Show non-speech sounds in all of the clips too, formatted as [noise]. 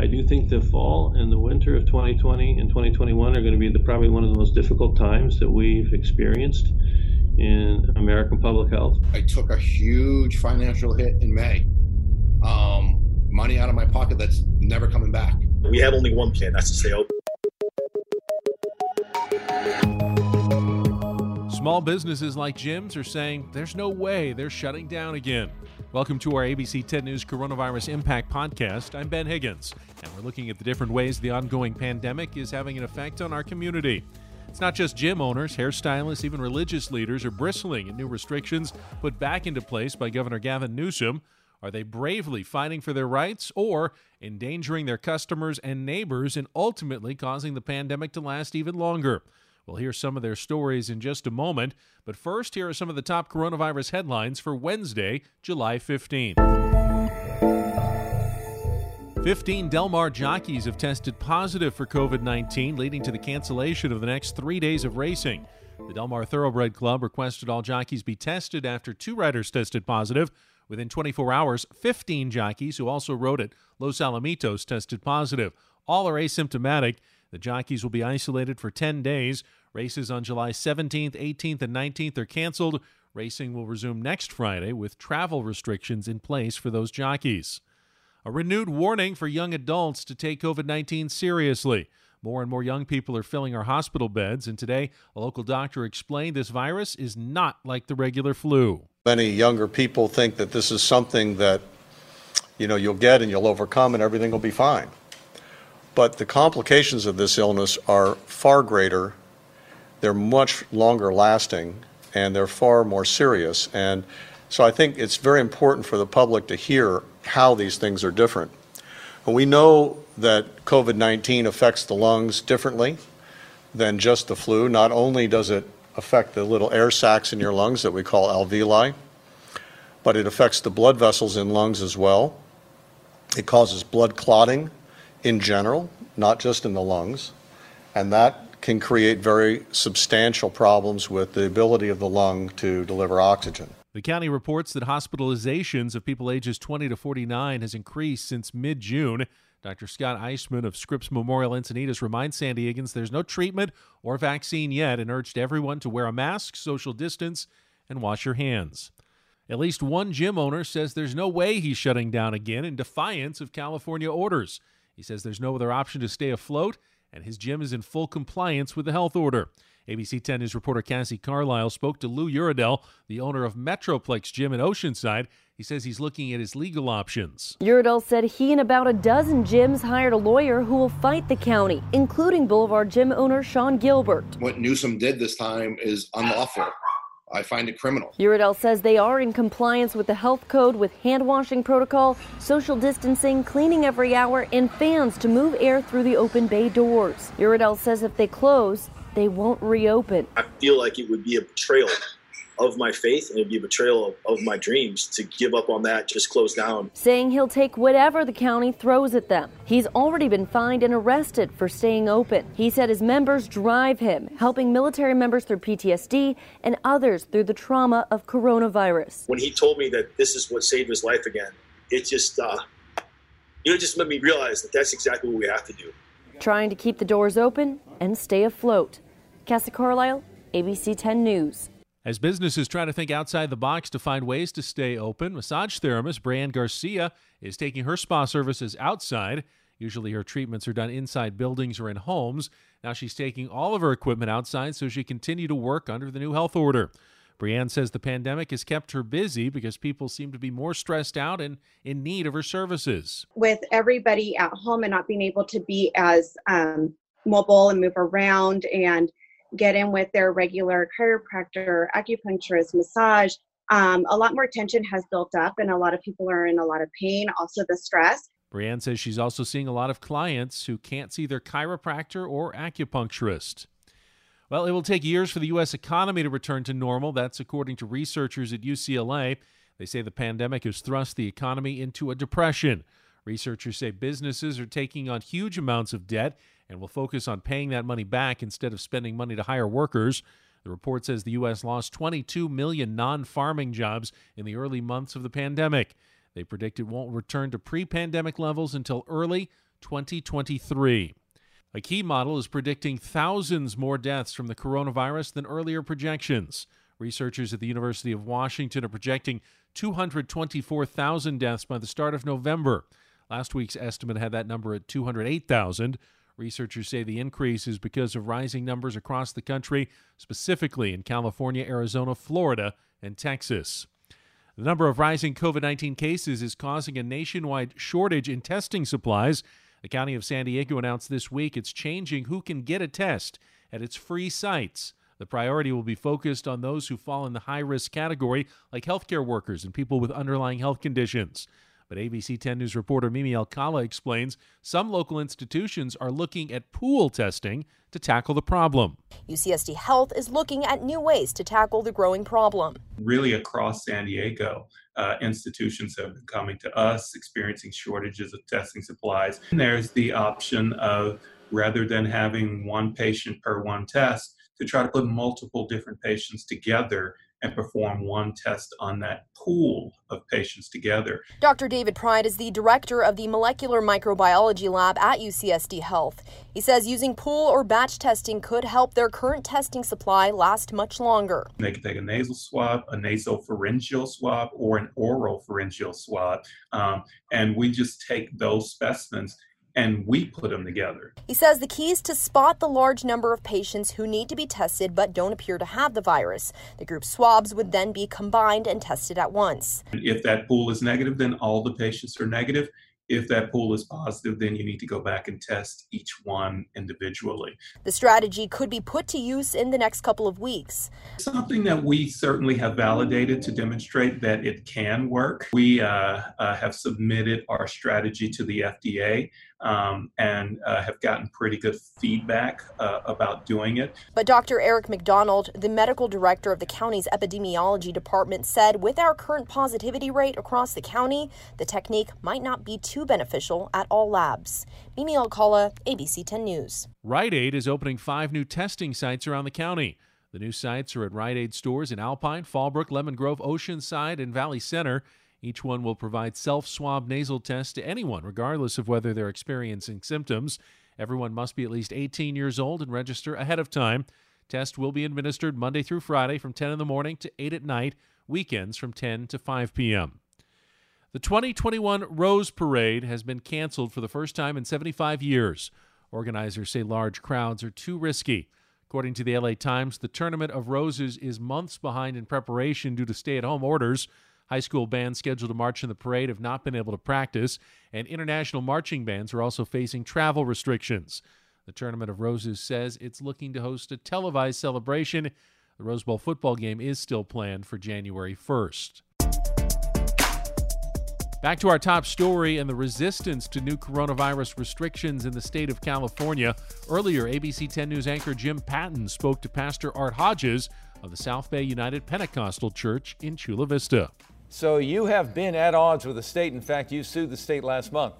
I do think the fall and the winter of 2020 and 2021 are going to be the, probably one of the most difficult times that we've experienced in American public health. I took a huge financial hit in May. Um, money out of my pocket that's never coming back. We have only one plan, that's to stay open. Small businesses like gyms are saying there's no way they're shutting down again. Welcome to our ABC 10 News Coronavirus Impact Podcast. I'm Ben Higgins, and we're looking at the different ways the ongoing pandemic is having an effect on our community. It's not just gym owners, hairstylists, even religious leaders are bristling at new restrictions put back into place by Governor Gavin Newsom. Are they bravely fighting for their rights or endangering their customers and neighbors and ultimately causing the pandemic to last even longer? We'll hear some of their stories in just a moment, but first, here are some of the top coronavirus headlines for Wednesday, July 15th. 15 Del Mar jockeys have tested positive for COVID 19, leading to the cancellation of the next three days of racing. The Del Mar Thoroughbred Club requested all jockeys be tested after two riders tested positive. Within 24 hours, 15 jockeys who also rode at Los Alamitos tested positive. All are asymptomatic. The jockeys will be isolated for 10 days. Races on July 17th, 18th, and 19th are canceled. Racing will resume next Friday with travel restrictions in place for those jockeys. A renewed warning for young adults to take COVID 19 seriously. More and more young people are filling our hospital beds, and today a local doctor explained this virus is not like the regular flu. Many younger people think that this is something that you know you'll get and you'll overcome and everything will be fine. But the complications of this illness are far greater they're much longer lasting and they're far more serious. And so I think it's very important for the public to hear how these things are different. We know that COVID 19 affects the lungs differently than just the flu. Not only does it affect the little air sacs in your lungs that we call alveoli, but it affects the blood vessels in lungs as well. It causes blood clotting in general, not just in the lungs. And that can create very substantial problems with the ability of the lung to deliver oxygen. The county reports that hospitalizations of people ages 20 to 49 has increased since mid June. Dr. Scott Eisman of Scripps Memorial Encinitas reminds San Diegans there's no treatment or vaccine yet and urged everyone to wear a mask, social distance, and wash your hands. At least one gym owner says there's no way he's shutting down again in defiance of California orders. He says there's no other option to stay afloat and his gym is in full compliance with the health order. ABC 10 News reporter Cassie Carlisle spoke to Lou Uredell, the owner of Metroplex Gym in Oceanside. He says he's looking at his legal options. Uredell said he and about a dozen gyms hired a lawyer who will fight the county, including Boulevard Gym owner Sean Gilbert. What Newsom did this time is unlawful. I find it criminal. Uredell says they are in compliance with the health code with hand washing protocol, social distancing, cleaning every hour, and fans to move air through the open bay doors. Uredell says if they close, they won't reopen. I feel like it would be a betrayal of my faith and it'd be a betrayal of, of, my dreams to give up on that, just close down. Saying he'll take whatever the county throws at them. He's already been fined and arrested for staying open. He said his members drive him, helping military members through PTSD and others through the trauma of coronavirus. When he told me that this is what saved his life again, it just, uh, you know, just made me realize that that's exactly what we have to do. Trying to keep the doors open and stay afloat. Cassie Carlisle, ABC 10 News. As businesses try to think outside the box to find ways to stay open, massage therapist Brianne Garcia is taking her spa services outside. Usually her treatments are done inside buildings or in homes. Now she's taking all of her equipment outside so she can continue to work under the new health order. Brianne says the pandemic has kept her busy because people seem to be more stressed out and in need of her services. With everybody at home and not being able to be as um, mobile and move around and get in with their regular chiropractor, acupuncturist, massage, um, a lot more tension has built up and a lot of people are in a lot of pain, also the stress. Brianne says she's also seeing a lot of clients who can't see their chiropractor or acupuncturist. Well, it will take years for the U.S. economy to return to normal. That's according to researchers at UCLA. They say the pandemic has thrust the economy into a depression. Researchers say businesses are taking on huge amounts of debt and will focus on paying that money back instead of spending money to hire workers. The report says the U.S. lost 22 million non farming jobs in the early months of the pandemic. They predict it won't return to pre pandemic levels until early 2023. A key model is predicting thousands more deaths from the coronavirus than earlier projections. Researchers at the University of Washington are projecting 224,000 deaths by the start of November. Last week's estimate had that number at 208,000. Researchers say the increase is because of rising numbers across the country, specifically in California, Arizona, Florida, and Texas. The number of rising COVID 19 cases is causing a nationwide shortage in testing supplies. The County of San Diego announced this week it's changing who can get a test at its free sites. The priority will be focused on those who fall in the high risk category, like healthcare workers and people with underlying health conditions. But ABC 10 News reporter Mimi Elkalla explains some local institutions are looking at pool testing to tackle the problem. UCSD Health is looking at new ways to tackle the growing problem. Really, across San Diego, uh, institutions have been coming to us experiencing shortages of testing supplies. And there's the option of rather than having one patient per one test, to try to put multiple different patients together and perform one test on that pool of patients together. Dr. David Pride is the director of the molecular microbiology lab at UCSD Health. He says using pool or batch testing could help their current testing supply last much longer. They can take a nasal swab, a nasopharyngeal swab, or an oral pharyngeal swab, um, and we just take those specimens and we put them together. He says the key is to spot the large number of patients who need to be tested but don't appear to have the virus. The group swabs would then be combined and tested at once. If that pool is negative, then all the patients are negative. If that pool is positive, then you need to go back and test each one individually. The strategy could be put to use in the next couple of weeks. Something that we certainly have validated to demonstrate that it can work. We uh, uh, have submitted our strategy to the FDA um, and uh, have gotten pretty good feedback uh, about doing it. But Dr. Eric McDonald, the medical director of the county's epidemiology department, said with our current positivity rate across the county, the technique might not be too beneficial at all labs. Mimi Elkalla, ABC 10 News. Rite Aid is opening five new testing sites around the county. The new sites are at Rite Aid stores in Alpine, Fallbrook, Lemon Grove, Oceanside, and Valley Center. Each one will provide self swab nasal tests to anyone, regardless of whether they're experiencing symptoms. Everyone must be at least 18 years old and register ahead of time. Test will be administered Monday through Friday from 10 in the morning to 8 at night, weekends from 10 to 5 p.m. The 2021 Rose Parade has been canceled for the first time in 75 years. Organizers say large crowds are too risky. According to the LA Times, the Tournament of Roses is months behind in preparation due to stay at home orders. High school bands scheduled to march in the parade have not been able to practice, and international marching bands are also facing travel restrictions. The Tournament of Roses says it's looking to host a televised celebration. The Rose Bowl football game is still planned for January 1st. Back to our top story and the resistance to new coronavirus restrictions in the state of California. Earlier, ABC 10 News anchor Jim Patton spoke to Pastor Art Hodges of the South Bay United Pentecostal Church in Chula Vista. So you have been at odds with the state. In fact, you sued the state last month.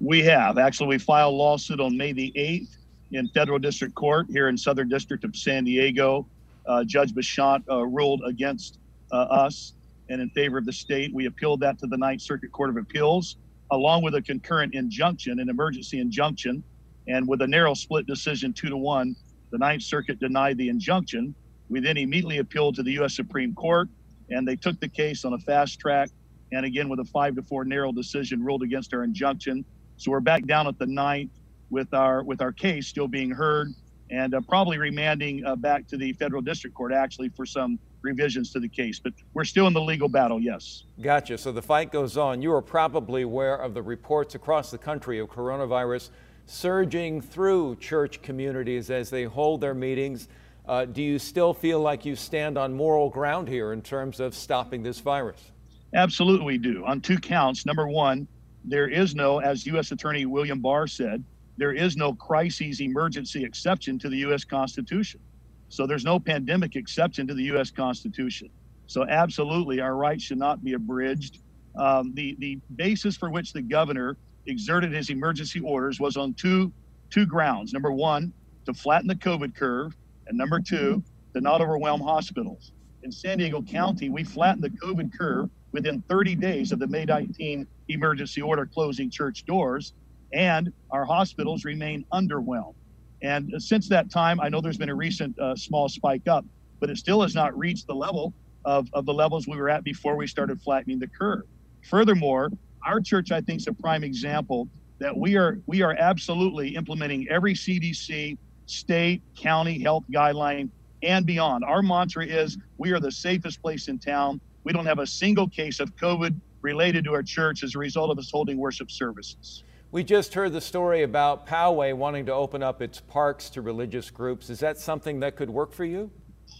We have. Actually, we filed a lawsuit on May the 8th in federal district court here in Southern District of San Diego. Uh, Judge Bashant uh, ruled against uh, us and in favor of the state. We appealed that to the Ninth Circuit Court of Appeals, along with a concurrent injunction, an emergency injunction. And with a narrow split decision, two to one, the Ninth Circuit denied the injunction. We then immediately appealed to the U.S. Supreme Court and they took the case on a fast track and again with a five to four narrow decision ruled against our injunction. So we're back down at the ninth with our with our case still being heard and uh, probably remanding uh, back to the federal district court actually for some revisions to the case but we're still in the legal battle yes. Gotcha. So the fight goes on. You are probably aware of the reports across the country of coronavirus surging through church communities as they hold their meetings uh, do you still feel like you stand on moral ground here in terms of stopping this virus? Absolutely, we do. On two counts. Number one, there is no, as U.S. Attorney William Barr said, there is no crises emergency exception to the U.S. Constitution. So there's no pandemic exception to the U.S. Constitution. So absolutely, our rights should not be abridged. Um, the the basis for which the governor exerted his emergency orders was on two two grounds. Number one, to flatten the COVID curve, and number two, to not overwhelm hospitals. In San Diego County, we flattened the COVID curve within 30 days of the May 19 emergency order closing church doors. and our hospitals remain underwhelmed. And since that time, I know there's been a recent uh, small spike up, but it still has not reached the level of, of the levels we were at before we started flattening the curve. Furthermore, our church, I think, is a prime example that we are we are absolutely implementing every CDC, state, county health guideline and beyond. Our mantra is we are the safest place in town. We don't have a single case of COVID related to our church as a result of us holding worship services. We just heard the story about Poway wanting to open up its parks to religious groups. Is that something that could work for you?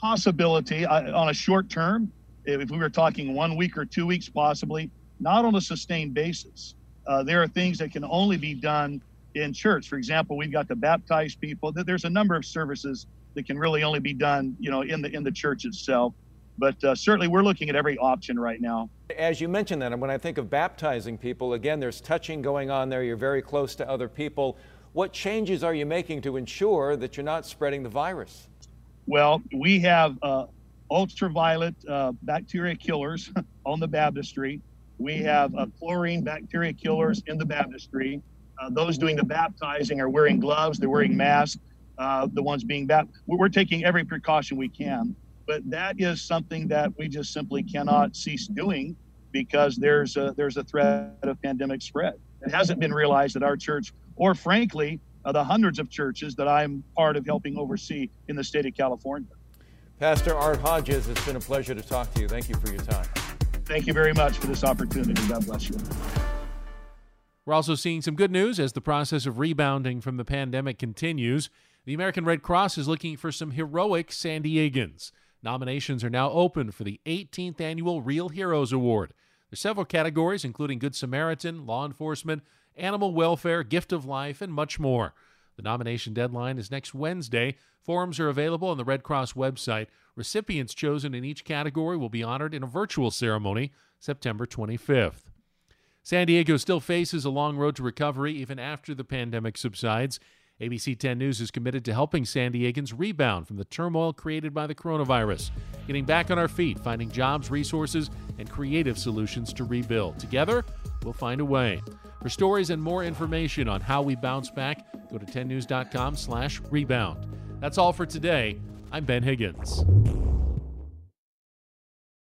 Possibility on a short term, if we were talking one week or two weeks, possibly, not on a sustained basis. Uh, there are things that can only be done in church. For example, we've got to baptize people. There's a number of services that can really only be done, you know, in the in the church itself. But uh, certainly, we're looking at every option right now. As you mentioned that, and when I think of baptizing people, again, there's touching going on there. You're very close to other people. What changes are you making to ensure that you're not spreading the virus? Well, we have uh, ultraviolet uh, bacteria killers [laughs] on the baptistry. We have uh, chlorine bacteria killers in the baptistry. Uh, those doing the baptizing are wearing gloves, they're wearing masks. Uh, the ones being baptized, we're taking every precaution we can. But that is something that we just simply cannot cease doing because there's a, there's a threat of pandemic spread. It hasn't been realized at our church, or frankly, uh, the hundreds of churches that I'm part of helping oversee in the state of California. Pastor Art Hodges, it's been a pleasure to talk to you. Thank you for your time. Thank you very much for this opportunity. God bless you. We're also seeing some good news as the process of rebounding from the pandemic continues. The American Red Cross is looking for some heroic San Diegans. Nominations are now open for the 18th annual Real Heroes Award. There's several categories, including Good Samaritan, law enforcement, animal welfare, gift of life, and much more. The nomination deadline is next Wednesday. Forms are available on the Red Cross website. Recipients chosen in each category will be honored in a virtual ceremony September 25th. San Diego still faces a long road to recovery even after the pandemic subsides. ABC 10 News is committed to helping San Diegans rebound from the turmoil created by the coronavirus, getting back on our feet, finding jobs, resources, and creative solutions to rebuild. Together, we'll find a way. For stories and more information on how we bounce back, go to 10news.com/rebound. That's all for today. I'm Ben Higgins.